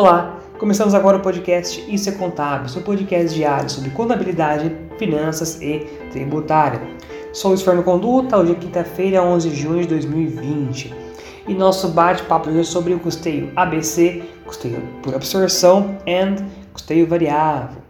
Olá, começamos agora o podcast Isso é Contábil, seu podcast diário sobre contabilidade, finanças e tributária. Sou o Fernando Conduta, hoje é quinta-feira, 11 de junho de 2020. E nosso bate-papo hoje é sobre o custeio ABC, custeio por absorção e custeio variável.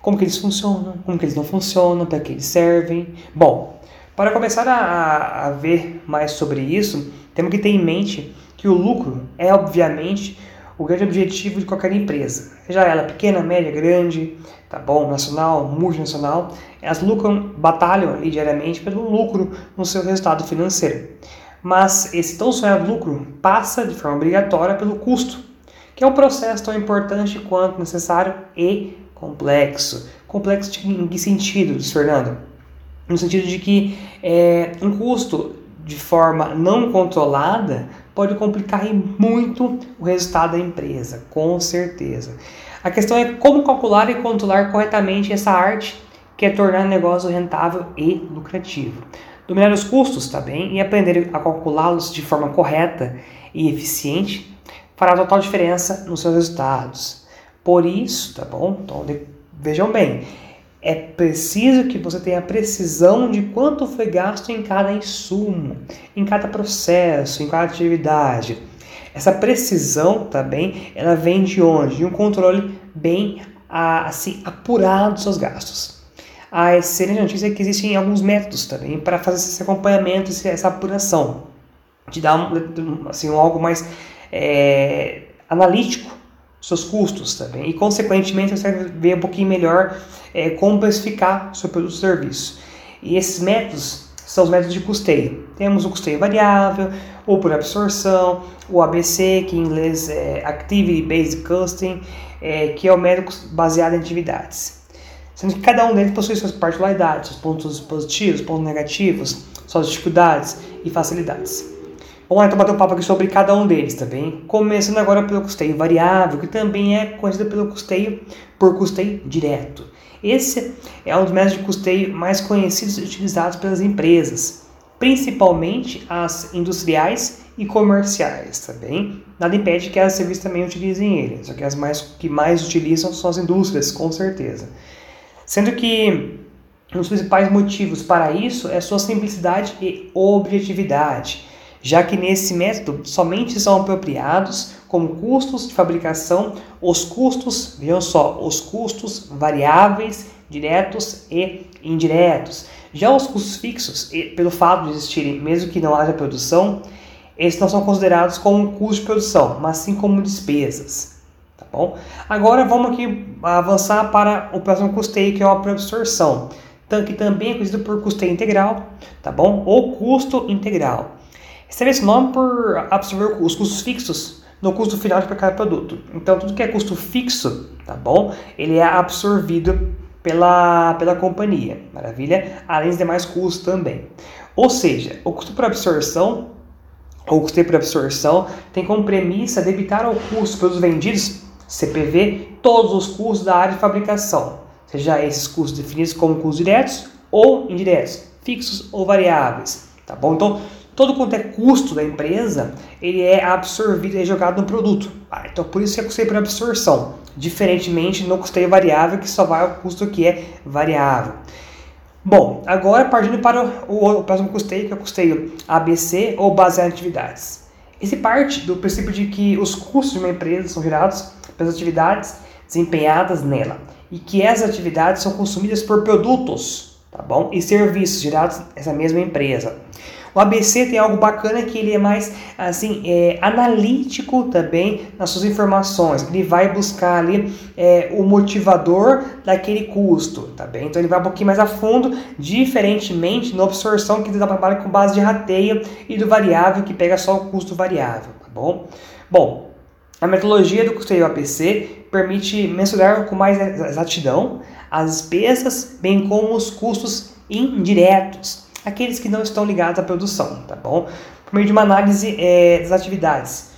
Como que eles funcionam, como que eles não funcionam, para que eles servem. Bom, para começar a, a ver mais sobre isso, temos que ter em mente que o lucro é, obviamente, o grande objetivo de qualquer empresa, seja ela pequena, média, grande, tá bom, nacional, multinacional, elas lucram, batalham ali diariamente pelo lucro no seu resultado financeiro. Mas esse tão sonhado lucro passa de forma obrigatória pelo custo, que é um processo tão importante quanto necessário e complexo. Complexo em que sentido, Fernando? No sentido de que é, um custo de forma não controlada pode complicar muito o resultado da empresa, com certeza. A questão é como calcular e controlar corretamente essa arte que é tornar o negócio rentável e lucrativo. Dominar os custos, tá bem? E aprender a calculá-los de forma correta e eficiente fará total diferença nos seus resultados. Por isso, tá bom? Então, vejam bem, é preciso que você tenha precisão de quanto foi gasto em cada insumo, em cada processo, em cada atividade. Essa precisão também, ela vem de onde? De um controle bem assim apurado dos seus gastos. A excelente notícia é que existem alguns métodos também para fazer esse acompanhamento, essa apuração, de dar assim, algo mais é, analítico seus custos também e consequentemente você vai ver um pouquinho melhor é, como precificar seu produto ou serviço. E esses métodos são os métodos de custeio. Temos o custeio variável, ou por absorção, o ABC, que em inglês é Activity Based Costing, é, que é o método baseado em atividades. Sendo que cada um deles possui suas particularidades, seus pontos positivos, pontos negativos, suas dificuldades e facilidades. Vamos lá então bater um papo aqui sobre cada um deles, tá? Começando agora pelo custeio variável, que também é conhecido pelo custeio por custeio direto. Esse é um dos métodos de custeio mais conhecidos e utilizados pelas empresas, principalmente as industriais e comerciais, tá? Nada impede que as serviços também utilizem ele, só que as mais, que mais utilizam são as indústrias, com certeza. Sendo que um dos principais motivos para isso é sua simplicidade e objetividade já que nesse método somente são apropriados como custos de fabricação os custos, vejam só, os custos variáveis, diretos e indiretos. Já os custos fixos, pelo fato de existirem, mesmo que não haja produção, esses não são considerados como custo de produção, mas sim como despesas. Tá bom? Agora vamos aqui avançar para o próximo custeio, que é a absorção, que também é conhecido por custeio integral, tá bom? Ou custo integral. Recebe esse nome por absorver os custos fixos no custo final de cada produto. Então, tudo que é custo fixo, tá bom? Ele é absorvido pela, pela companhia, maravilha? Além dos demais custos também. Ou seja, o custo por absorção, ou custo por absorção, tem como premissa debitar ao custo pelos vendidos, CPV, todos os custos da área de fabricação, seja esses custos definidos como custos diretos ou indiretos, fixos ou variáveis, tá bom? Então, todo quanto é custo da empresa, ele é absorvido e jogado no produto. Ah, então por isso que é custeio por absorção, diferentemente no custeio variável, que só vai ao custo que é variável. Bom, agora partindo para o, o próximo custeio, que é o custeio ABC ou baseado em atividades. Esse parte do princípio de que os custos de uma empresa são gerados pelas atividades desempenhadas nela e que essas atividades são consumidas por produtos, tá bom? E serviços gerados nessa mesma empresa. O ABC tem algo bacana que ele é mais assim é, analítico também nas suas informações. Ele vai buscar ali é, o motivador daquele custo, tá bem? Então ele vai um pouquinho mais a fundo, diferentemente na absorção que ele trabalha com base de rateio e do variável que pega só o custo variável, tá bom? Bom, a metodologia do custeio APC permite mensurar com mais exatidão as despesas, bem como os custos indiretos aqueles que não estão ligados à produção, tá bom? Por meio de uma análise é, das atividades,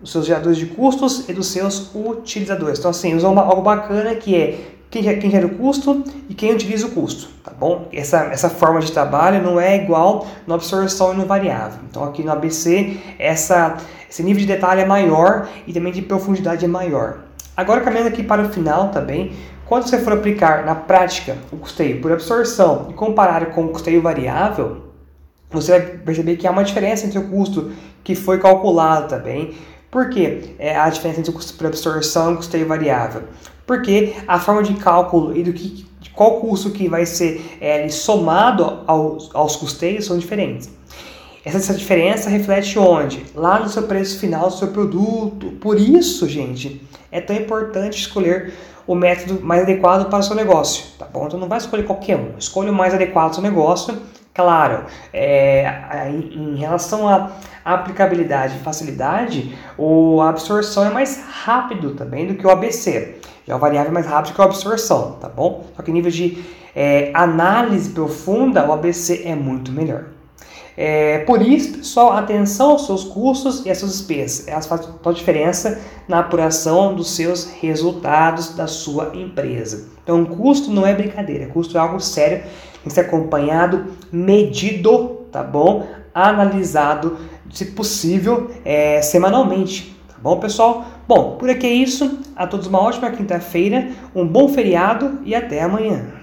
dos seus geradores de custos e dos seus utilizadores. Então, assim, uma, algo bacana que é quem, quem gera o custo e quem utiliza o custo, tá bom? Essa, essa forma de trabalho não é igual na absorção e no variável. Então, aqui no ABC, essa, esse nível de detalhe é maior e também de profundidade é maior. Agora caminhando aqui para o final também, quando você for aplicar na prática o custeio por absorção e comparar com o custeio variável, você vai perceber que há uma diferença entre o custo que foi calculado também. Por que é a diferença entre o custo por absorção e o custeio variável? Porque a forma de cálculo e do que qual custo que vai ser é, somado aos, aos custeios são diferentes. Essa diferença reflete onde? Lá no seu preço final do seu produto. Por isso, gente, é tão importante escolher o método mais adequado para o seu negócio, tá bom? Então não vai escolher qualquer um, escolha o mais adequado ao seu negócio. Claro, é, em relação à aplicabilidade e facilidade, a absorção é mais rápido também do que o ABC. Já o variável é mais rápido que a absorção, tá bom? Só que nível de é, análise profunda, o ABC é muito melhor. É, por isso, pessoal, atenção aos seus custos e às suas despesas. Elas fazem toda diferença na apuração dos seus resultados da sua empresa. Então, custo não é brincadeira, custo é algo sério, tem que ser acompanhado, medido, tá bom? Analisado, se possível, é, semanalmente. Tá bom, pessoal? Bom, por aqui é isso. A todos uma ótima quinta-feira, um bom feriado e até amanhã.